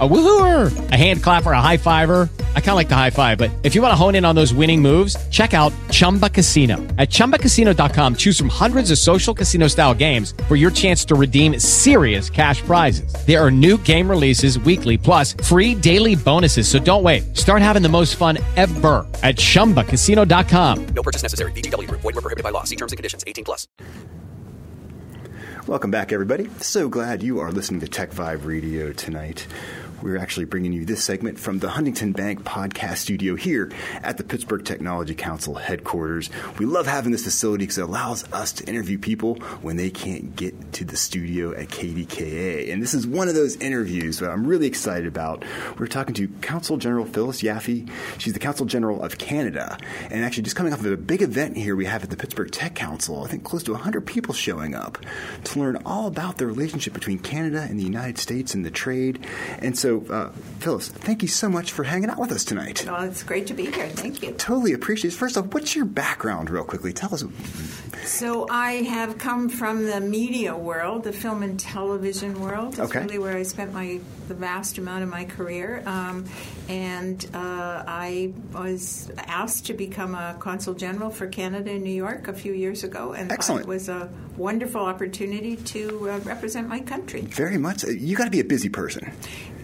A woohooer, a hand clapper, a high fiver. I kind of like the high five, but if you want to hone in on those winning moves, check out Chumba Casino. At ChumbaCasino.com, choose from hundreds of social casino style games for your chance to redeem serious cash prizes. There are new game releases weekly, plus free daily bonuses. So don't wait. Start having the most fun ever at ChumbaCasino.com. No purchase necessary. VGW Group. Void were prohibited by law. See terms and conditions. 18 plus. Welcome back, everybody. So glad you are listening to Tech Vibe Radio tonight. We're actually bringing you this segment from the Huntington Bank podcast studio here at the Pittsburgh Technology Council headquarters. We love having this facility because it allows us to interview people when they can't get to the studio at KDKA. And this is one of those interviews that I'm really excited about. We're talking to Consul General Phyllis Yaffe. She's the Consul General of Canada. And actually, just coming off of a big event here we have at the Pittsburgh Tech Council, I think close to 100 people showing up to learn all about the relationship between Canada and the United States and the trade. And so, uh, Phyllis, thank you so much for hanging out with us tonight. Well, it's great to be here. Thank you. Totally appreciate it. First off, what's your background, real quickly? Tell us. So, I have come from the media world, the film and television world. That's Okay. really where I spent my the vast amount of my career. Um, and uh, I was asked to become a consul general for Canada in New York a few years ago, and Excellent. it was a wonderful opportunity to uh, represent my country. Very much. You got to be a busy person.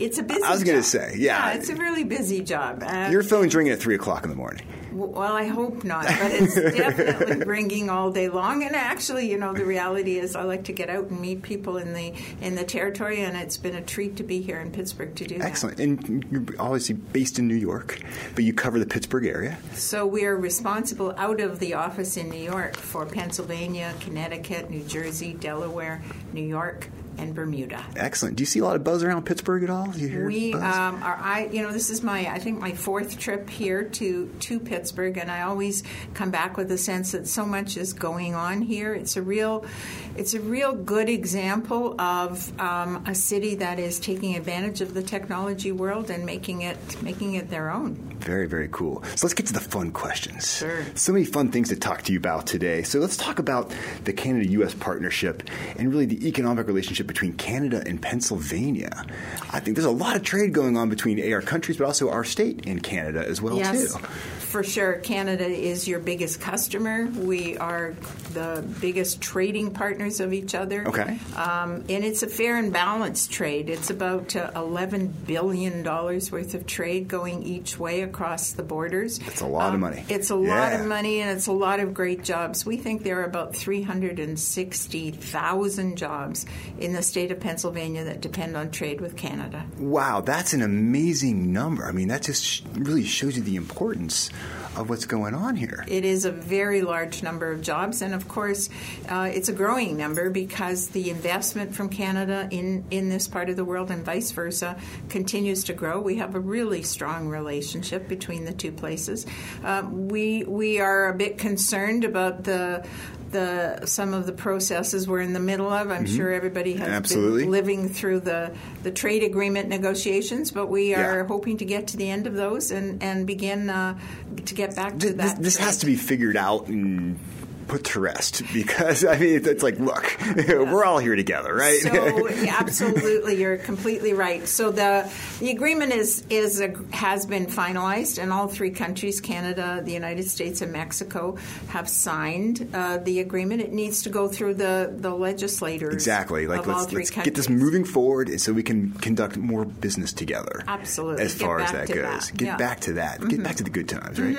It's a busy. Job. I was gonna say, yeah. it's a really busy job. Uh, Your phone's ringing at 3 o'clock in the morning. Well, I hope not, but it's definitely ringing all day long. And actually, you know, the reality is, I like to get out and meet people in the in the territory, and it's been a treat to be here in Pittsburgh to do that. Excellent. And you're obviously based in New York, but you cover the Pittsburgh area. So we are responsible out of the office in New York for Pennsylvania, Connecticut, New Jersey, Delaware, New York, and Bermuda. Excellent. Do you see a lot of buzz around Pittsburgh at all? Do you hear We buzz? um, are. I you know this is my I think my fourth trip here to to Pittsburgh, and I always come back with a sense that so much is going on here. It's a real, it's a real good example of um, a city that is taking advantage of the technology world and making it making it their own. Very, very cool. So let's get to the fun questions. Sure. So many fun things to talk to you about today. So let's talk about the Canada US partnership and really the economic relationship between Canada and Pennsylvania. I think there's a lot of trade going on between our countries, but also our state and Canada as well, yes, too. For sure. Canada is your biggest customer. We are the biggest trading partners of each other. Okay. Um, and it's a fair and balanced trade. It's about uh, $11 billion worth of trade going each way across the borders. It's a lot of money. It's a lot of money and it's a lot of great jobs. We think there are about 360,000 jobs in the state of Pennsylvania that depend on trade with Canada. Wow, that's an amazing number. I mean, that just really shows you the importance of what's going on here. It is a very large number of jobs, and of course, uh, it's a growing number because the investment from Canada in, in this part of the world and vice versa continues to grow. We have a really strong relationship between the two places. Um, we we are a bit concerned about the. The, some of the processes we're in the middle of. I'm sure everybody has Mm-hmm. Absolutely. been living through the, the trade agreement negotiations, but we are Yeah. hoping to get to the end of those and, and begin uh, to get back to Th- that. This, this has to be figured out and put to rest because I mean it's, like look we're all here together right So absolutely, you're completely right. So the the agreement is is a, has been finalized, and all three countries, Canada, the United States, and Mexico, have signed uh, the agreement. It needs to go through the the legislators. exactly like let's, let's get this moving forward so we can conduct more business together Absolutely. as Get far as that goes that. get Yeah. Mm-hmm. back to that get back to the good times right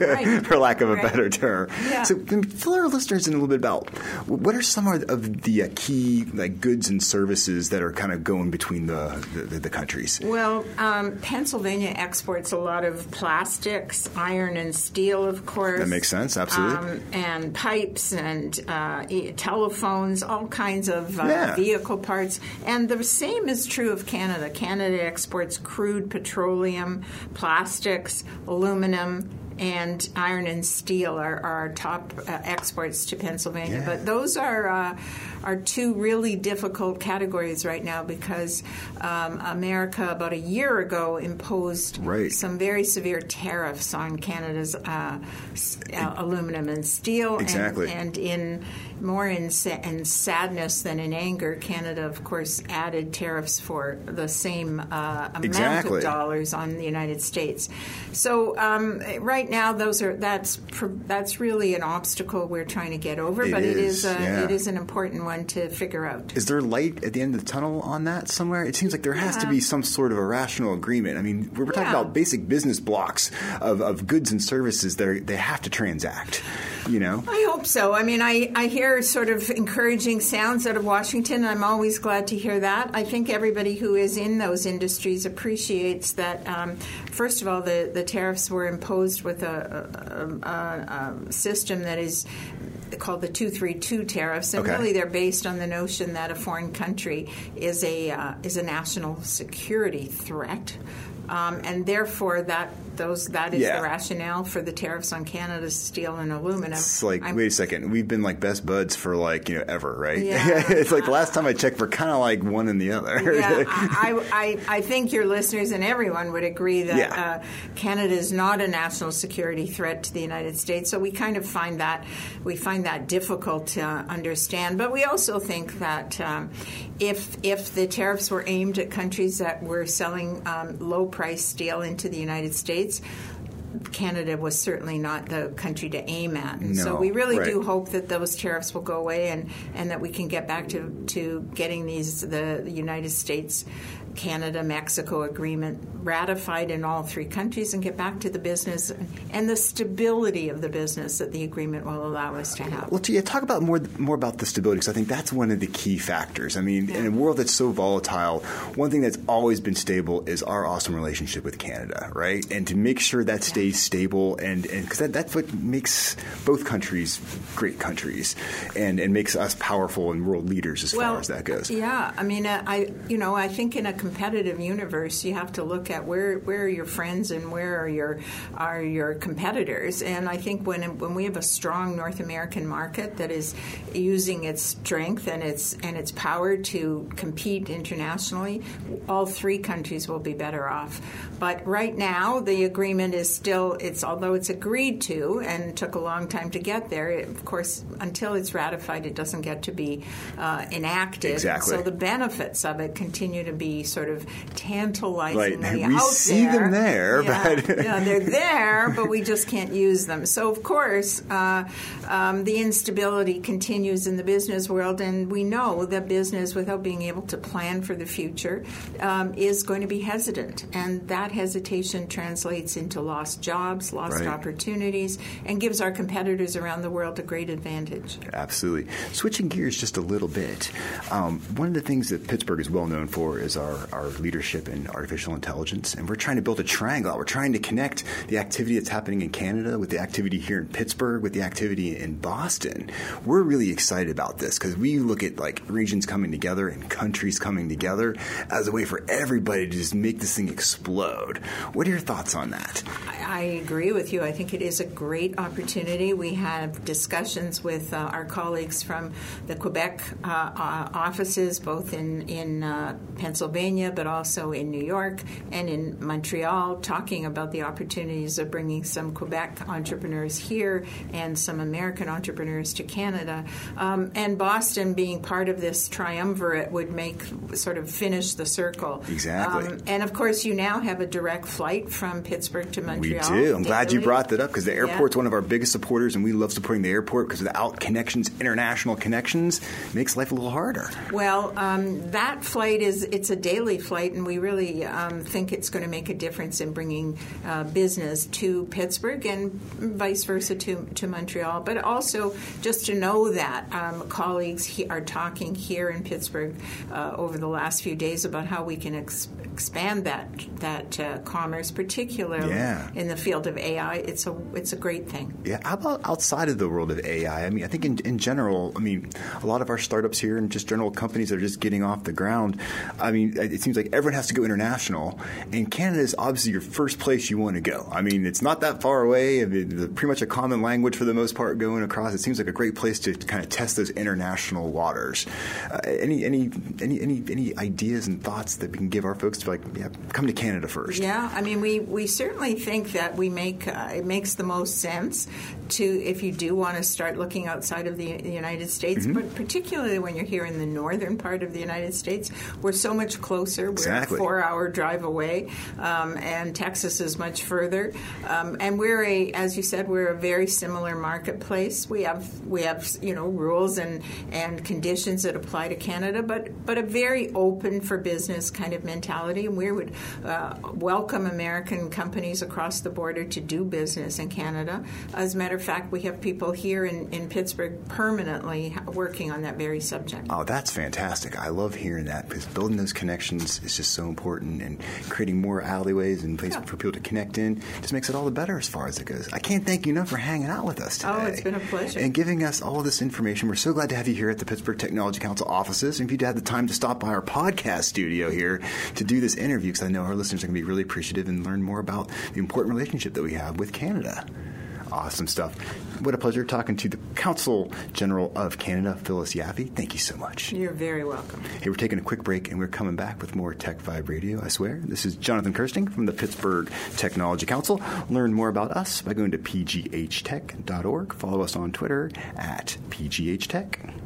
Right. for lack of a Right. better term Yeah. so can fill our listeners in a little bit about what are some of the uh, key like goods and services that are kind of going between the the, the countries Well, um, Pennsylvania exports a lot of plastics, iron and steel, of course. That makes sense, absolutely. Um, and pipes and uh, e- telephones, all kinds of uh, Yeah. vehicle parts. And the same is true of Canada. Canada exports crude petroleum, plastics, aluminum. And iron and steel are, our top uh, exports to Pennsylvania. Yeah. But those are uh, are two really difficult categories right now because um, America about a year ago imposed Right. some very severe tariffs on Canada's uh, s- uh, aluminum and steel. Exactly. And, and in more in, sa- in sadness than in anger, Canada, of course, added tariffs for the same uh, amount Exactly. of dollars on the United States. So um, right now, those are that's that's really an obstacle we're trying to get over. It but it is, is uh, yeah. it is an important one to figure out. Is there light at the end of the tunnel on that somewhere? It seems like there has to be some sort of a rational agreement. I mean, we're talking Yeah. about basic business blocks of, of goods and services that are, they have to transact. You know, I hope so. I mean, I, I hear sort of encouraging sounds out of Washington. I'm always glad to hear that. I think everybody who is in those industries appreciates that, um, first of all, the, the tariffs were imposed with a, a, a, a system that is called the 232 tariffs. And Okay. really, they're based on the notion that a foreign country is a, uh, is a national security threat. Um, and therefore, that those that is Yeah. the rationale for the tariffs on Canada's steel and aluminum. it's like, I'm- wait a second, we've been like best buds for like, you know, ever, right? Yeah. it's like the last time I checked, we're kind of like one and the other. yeah, I, I, I think your listeners and everyone would agree that Yeah. uh, Canada is not a national security threat to the United States. So we kind of find that we find that difficult to understand. But we also think that um, if if the tariffs were aimed at countries that were selling um, low price steel into the United States. Canada was certainly not the country to aim at. And so we really right. do hope that those tariffs will go away and, and that we can get back to, to getting these the United States Canada Mexico agreement ratified in all three countries and get back to the business and the stability of the business that the agreement will allow us to have. Well, yeah, talk about more more about the stability because I think that's one of the key factors. I mean, in a world that's so volatile, one thing that's always been stable is our awesome relationship with Canada, right? And to make sure that stays stable, and because that, that's what makes both countries great countries, and and makes us powerful and world leaders as far as that goes. Yeah, I mean, uh, I you know, I think in a competitive universe, you have to look at where where are your friends and where are your are your competitors. And I think when when we have a strong North American market that is using its strength and its and its power to compete internationally, all three countries will be better off. But right now, the agreement is still it's although it's agreed to and took a long time to get there. It, of course, until it's ratified, it doesn't get to be uh, enacted. Exactly. So the benefits of it continue to be sort of tantalizingly Right. We out see there. them there, yeah. but- yeah, they're there, but we just can't use them. So of course, uh, um, the instability continues in the business world, and we know that business, without being able to plan for the future, um, is going to be hesitant, and that hesitation translates into lost jobs, lost Right. opportunities, and gives our competitors around the world a great advantage. Absolutely. Switching gears just a little bit, um, one of the things that Pittsburgh is well known for is our, our leadership in artificial intelligence. And we're trying to build a triangle. We're trying to connect the activity that's happening in Canada with the activity here in Pittsburgh, with the activity in Boston. We're really excited about this because we look at like regions coming together and countries coming together as a way for everybody to just make this thing explode. What are your thoughts on that? I I agree with you. I think it is a great opportunity. We have discussions with uh, our colleagues from the Quebec uh, offices, both in in uh, Pennsylvania, but also in New York and in Montreal, talking about the opportunities of bringing some Quebec entrepreneurs here and some American entrepreneurs to Canada. Um, and Boston being part of this triumvirate would make sort of finish the circle. Exactly. Um, and of course, you now have a direct flight from Pittsburgh to Montreal. We do. I'm glad you brought that up because the Yeah. airport's one of our biggest supporters, and we love supporting the airport because without connections, international connections, makes life a little harder. Well, um, that flight is it's a daily flight, and we really um, think it's going to make a difference in bringing uh, business to Pittsburgh and vice versa to, to Montreal. But also just to know that um, colleagues he, are talking here in Pittsburgh uh, over the last few days about how we can ex- expand that that uh, commerce, particularly Yeah. in the field of AI. It's a it's a great thing. Yeah, how about outside of the world of AI? I mean, I think in, in general, I mean, a lot of our startups here and just general companies that are just getting off the ground. I mean, it seems like everyone has to go international, and Canada is obviously your first place you want to go. I mean, it's not that far away. I mean, it's pretty much a common language for the most part going across. It seems like a great place to kind of test those international waters. Uh, any, any, any, any, any ideas and thoughts that we can give our folks to like, yeah, come to Canada first? Yeah, I mean, we, we certainly think that we make uh, it makes the most sense to if you do want to start looking outside of the, the United States, Mm-hmm. but particularly when you're here in the northern part of the United States, we're so much closer. We're Exactly. a four-hour drive away, um, and Texas is much further. Um, and we're a, as you said, we're a very similar marketplace. We have we have you know rules and and conditions that apply to Canada, but but a very open for business kind of mentality. And we would uh, welcome American companies across the border to do business in Canada. As a matter of fact, we have people here in, in Pittsburgh permanently working on that very subject. Oh, that's fantastic. I love hearing that because building those connections is just so important and creating more alleyways and places Yeah. for people to connect in just makes it all the better as far as it goes. I can't thank you enough for hanging out with us today. Oh, it's been a pleasure. And giving us all this information. We're so glad to have you here at the Pittsburgh Technology Council offices. And if you'd had the time to stop by our podcast studio here to do this interview, because I know our listeners are going to be really appreciative and learn more about the important relationship that we have with Canada. Awesome stuff. What a pleasure talking to the Consul General of Canada, Phyllis Yaffe. Thank you so much. You're very welcome. Hey, we're taking a quick break and we're coming back with more Tech Vibe Radio, I swear. This is Jonathan Kersting from the Pittsburgh Technology Council. Learn more about us by going to pghtech.org. Follow us on Twitter at pghtech.